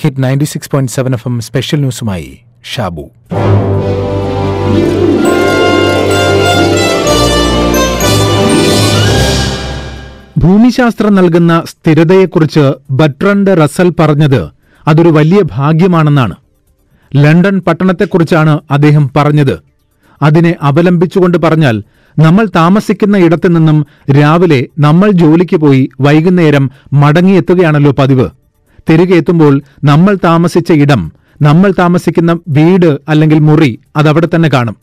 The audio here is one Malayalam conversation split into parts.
Hit ninety six point seven F M special ന്യൂസുമായി Shabu. ഭൂമിശാസ്ത്രം നൽകുന്ന സ്ഥിരതയെക്കുറിച്ച് ബട്രണ്ട് റസൽ പറഞ്ഞത് അതൊരു വലിയ ഭാഗ്യമാണെന്നാണ്. ലണ്ടൻ പട്ടണത്തെക്കുറിച്ചാണ് അദ്ദേഹം പറഞ്ഞത്. അതിനെ അവലംബിച്ചുകൊണ്ട് പറഞ്ഞാൽ നമ്മൾ താമസിക്കുന്ന ഇടത്തു നിന്നും രാവിലെ നമ്മൾ ജോലിക്ക് പോയി വൈകുന്നേരം മടങ്ങിയെത്തുകയാണല്ലോ പതിവ്. തിരികെ എത്തുമ്പോൾ നമ്മൾ താമസിച്ച ഇടം നമ്മൾ താമസിക്കുന്ന വീട് അല്ലെങ്കിൽ മുറി അതവിടെ തന്നെ കാണും.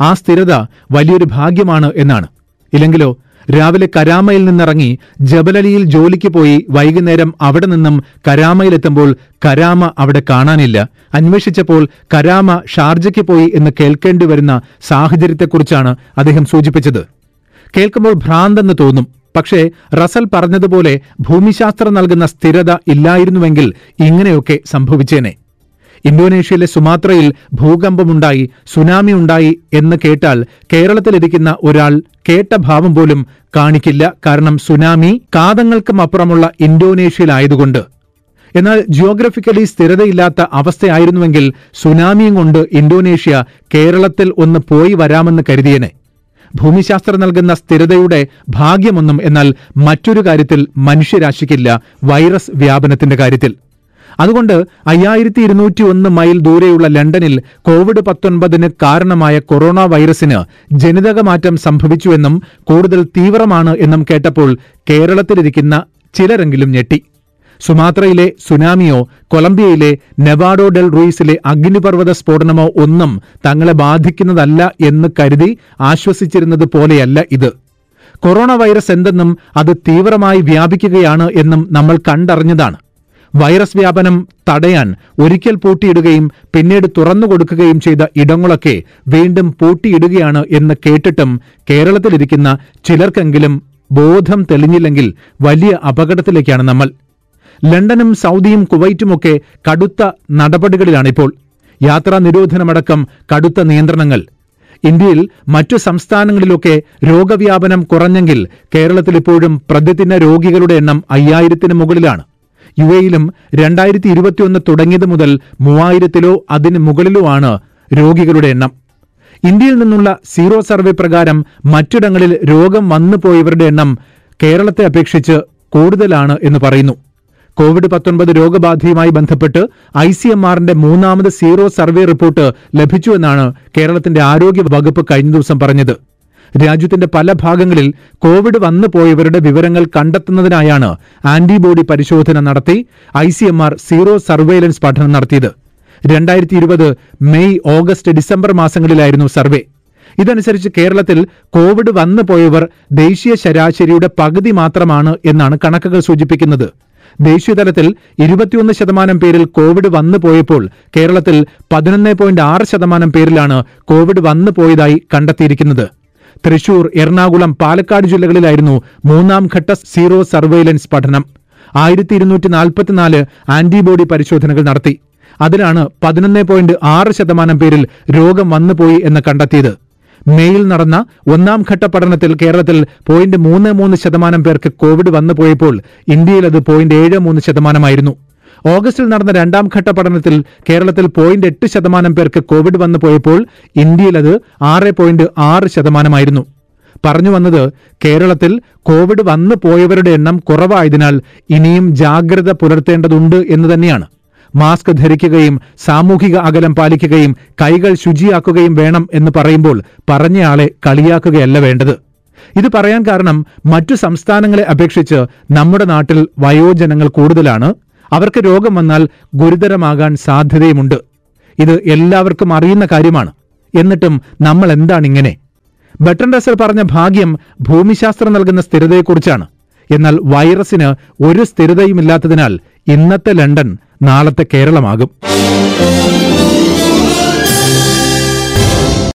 ആ സ്ഥിരത വലിയൊരു ഭാഗ്യമാണ് എന്നാണ്. ഇല്ലെങ്കിലോ രാവിലെ കരാമയിൽ നിന്നിറങ്ങി ജബലലിയിൽ ജോലിക്ക് പോയി വൈകുന്നേരം അവിടെ നിന്നും കരാമയിലെത്തുമ്പോൾ കരാമ അവിടെ കാണാനില്ല. അന്വേഷിച്ചപ്പോൾ കരാമ ഷാർജയ്ക്ക് പോയി എന്ന് കേൾക്കേണ്ടി വരുന്ന സാഹചര്യത്തെക്കുറിച്ചാണ് അദ്ദേഹം സൂചിപ്പിച്ചത്. കേൾക്കുമ്പോൾ ഭ്രാന്തെന്ന് തോന്നും. പക്ഷേ റസൽ പറഞ്ഞതുപോലെ ഭൂമിശാസ്ത്രം നൽകുന്ന സ്ഥിരത ഇല്ലായിരുന്നുവെങ്കിൽ ഇങ്ങനെയൊക്കെ സംഭവിച്ചേനെ. ഇന്തോനേഷ്യയിലെ സുമാത്രയിൽ ഭൂകമ്പമുണ്ടായി സുനാമി ഉണ്ടായി എന്ന് കേട്ടാൽ കേരളത്തിലിരിക്കുന്ന ഒരാൾ കേട്ട ഭാവം പോലും കാണിക്കില്ല. കാരണം സുനാമി കാതങ്ങൾക്കും അപ്പുറമുള്ള ഇന്തോനേഷ്യയിലായതുകൊണ്ട്. എന്നാൽ ജിയോഗ്രഫിക്കലി സ്ഥിരതയില്ലാത്ത അവസ്ഥയായിരുന്നുവെങ്കിൽ സുനാമിയും കൊണ്ട് ഇന്തോനേഷ്യ കേരളത്തിൽ ഒന്ന് പോയി വരാമെന്ന് കരുതിയേനെ. ഭൂമിശാസ്ത്രം നൽകുന്ന സ്ഥിരതയുടെ ഭാഗ്യമൊന്നും എന്നാൽ മറ്റൊരു കാര്യത്തിൽ മനുഷ്യരാശിക്കില്ല വൈറസ് വ്യാപനത്തിന്റെ കാര്യത്തിൽ. അതുകൊണ്ട് അയ്യായിരത്തി ഇരുന്നൂറ്റി ഒന്ന് മൈൽ ദൂരെയുള്ള ലണ്ടനിൽ കോവിഡ് പത്തൊൻപതിന് കാരണമായ കൊറോണ വൈറസിന് ജനിതക മാറ്റം സംഭവിച്ചുവെന്നും കൂടുതൽ തീവ്രമാണ് എന്നും കേട്ടപ്പോൾ കേരളത്തിലിരിക്കുന്ന ചിലരെങ്കിലും ഞെട്ടി. സുമാത്രയിലെ സുനാമിയോ കൊളംബിയയിലെ നെവാഡോ ഡെൽ റൂയിസിലെ അഗ്നിപർവത സ്ഫോടനമോ ഒന്നും തങ്ങളെ ബാധിക്കുന്നതല്ല എന്ന് കരുതി ആശ്വസിച്ചിരുന്നത് പോലെയല്ല ഇത്. കൊറോണ വൈറസ് എന്തെന്നും അത് തീവ്രമായി വ്യാപിക്കുകയാണ് എന്നും നമ്മൾ കണ്ടറിഞ്ഞതാണ്. വൈറസ് വ്യാപനം തടയാൻ ഒരിക്കൽ പൂട്ടിയിടുകയും പിന്നീട് തുറന്നു കൊടുക്കുകയും ചെയ്ത ഇടങ്ങളൊക്കെ വീണ്ടും പൂട്ടിയിടുകയാണ് എന്ന് കേട്ടിട്ടും കേരളത്തിലിരിക്കുന്ന ചിലർക്കെങ്കിലും ബോധം തെളിഞ്ഞില്ലെങ്കിൽ വലിയ അപകടത്തിലേക്കാണ് നമ്മൾ. ലണ്ടനും സൗദിയും കുവൈറ്റുമൊക്കെ കടുത്ത നടപടികളിലാണിപ്പോൾ. യാത്രാ നിരോധനമടക്കം കടുത്ത നിയന്ത്രണങ്ങൾ. ഇന്ത്യയിൽ മറ്റു സംസ്ഥാനങ്ങളിലൊക്കെ രോഗവ്യാപനം കുറഞ്ഞെങ്കിൽ കേരളത്തിൽ ഇപ്പോഴും പ്രതിദിന രോഗികളുടെ എണ്ണം അയ്യായിരത്തിന് മുകളിലാണ്. യു എയിലും രണ്ടായിരത്തി ഇരുപത്തിയൊന്ന് തുടങ്ങിയത് മുതൽ മൂവായിരത്തിലോ അതിന് മുകളിലോ ആണ് രോഗികളുടെ എണ്ണം. ഇന്ത്യയിൽ നിന്നുള്ള സീറോ സർവേ പ്രകാരം മറ്റിടങ്ങളിൽ രോഗം വന്നുപോയവരുടെ എണ്ണം കേരളത്തെ അപേക്ഷിച്ച് കൂടുതലാണ് എന്ന് പറയുന്നു. കോവിഡ് പത്തൊൻപത് രോഗബാധയുമായി ബന്ധപ്പെട്ട് ഐ സി എം ആറിന്റെ മൂന്നാമത് സീറോ സർവേ റിപ്പോർട്ട് ലഭിച്ചുവെന്നാണ് കേരളത്തിന്റെ ആരോഗ്യ വകുപ്പ് കഴിഞ്ഞ ദിവസം പറഞ്ഞത്. രാജ്യത്തിന്റെ പല ഭാഗങ്ങളിൽ കോവിഡ് വന്നു പോയവരുടെ വിവരങ്ങൾ കണ്ടെത്തുന്നതിനായാണ് ആന്റിബോഡി പരിശോധന നടത്തി I C M R sero surveillance പഠനം നടത്തിയത്. രണ്ടായിരത്തി ഇരുപത് മെയ് ഓഗസ്റ്റ് ഡിസംബർ മാസങ്ങളിലായിരുന്നു സർവേ. ഇതനുസരിച്ച് കേരളത്തിൽ കോവിഡ് വന്നു പോയവർ ദേശീയ ശരാശരിയുടെ പകുതി മാത്രമാണ് എന്നാണ് കണക്കുകൾ സൂചിപ്പിക്കുന്നത്. ദേശീയതലത്തിൽ ഇരുപത്തിയൊന്ന് ശതമാനം പേരിൽ കോവിഡ് വന്നു പോയപ്പോൾ കേരളത്തിൽ പതിനൊന്ന് പോയിന്റ് ആറ് ശതമാനം പേരിലാണ് കോവിഡ് വന്നു പോയതായി കണ്ടെത്തിയിരിക്കുന്നത്. തൃശൂർ എറണാകുളം പാലക്കാട് ജില്ലകളിലായിരുന്നു മൂന്നാം ഘട്ട സീറോ സർവൈലൻസ് പഠനം. ആയിരത്തി ഇരുന്നൂറ്റി നാൽപ്പത്തിനാല് ആന്റിബോഡി പരിശോധനകൾ നടത്തി. അതിലാണ് പതിനൊന്ന് പോയിന്റ് ആറ് ശതമാനം പേരിൽ രോഗം വന്നുപോയി എന്ന് കണ്ടെത്തിയത്. മേയിൽ നടന്ന ഒന്നാം ഘട്ട പഠനത്തിൽ കേരളത്തിൽ പോയിന്റ് മൂന്ന് മൂന്ന് ശതമാനം പേർക്ക് കോവിഡ് വന്നു പോയപ്പോൾ ഇന്ത്യയിൽ അത് പോയിന്റ് ഏഴ് മൂന്ന് ശതമാനമായിരുന്നു. ഓഗസ്റ്റിൽ നടന്ന രണ്ടാം ഘട്ട പഠനത്തിൽ കേരളത്തിൽ പോയിന്റ് എട്ട് ശതമാനം പേർക്ക് കോവിഡ് വന്നു പോയപ്പോൾ ഇന്ത്യയിൽ അത് ആറ് പോയിന്റ് ആറ് ശതമാനമായിരുന്നു. പറഞ്ഞു വന്നത് കേരളത്തിൽ കോവിഡ് വന്നു പോയവരുടെ എണ്ണം കുറവായതിനാൽ ഇനിയും ജാഗ്രത പുലർത്തേണ്ടതുണ്ട് എന്ന് തന്നെയാണ്. മാസ്ക് ധരിക്കുകയും സാമൂഹിക അകലം പാലിക്കുകയും കൈകൾ ശുചിയാക്കുകയും വേണം എന്ന് പറയുമ്പോൾ പറഞ്ഞയാളെ കളിയാക്കുകയല്ല വേണ്ടത്. ഇത് പറയാൻ കാരണം മറ്റു സംസ്ഥാനങ്ങളെ അപേക്ഷിച്ച് നമ്മുടെ നാട്ടിൽ വയോജനങ്ങൾ കൂടുതലാണ്. അവർക്ക് രോഗം വന്നാൽ ഗുരുതരമാകാൻ സാധ്യതയുമുണ്ട്. ഇത് എല്ലാവർക്കും അറിയുന്ന കാര്യമാണ്. എന്നിട്ടും നമ്മൾ എന്താണ് ഇങ്ങനെ ബട്ടൺ റസൽ പറഞ്ഞ ഭാഗ്യം ഭൂമിശാസ്ത്രം നൽകുന്ന സ്ഥിരതയെക്കുറിച്ചാണ്. എന്നാൽ വൈറസിന് ഒരു സ്ഥിരതയുമില്ലാത്തതിനാൽ ഇന്നത്തെ ലണ്ടൻ നാളത്തെ കേരളമാകും.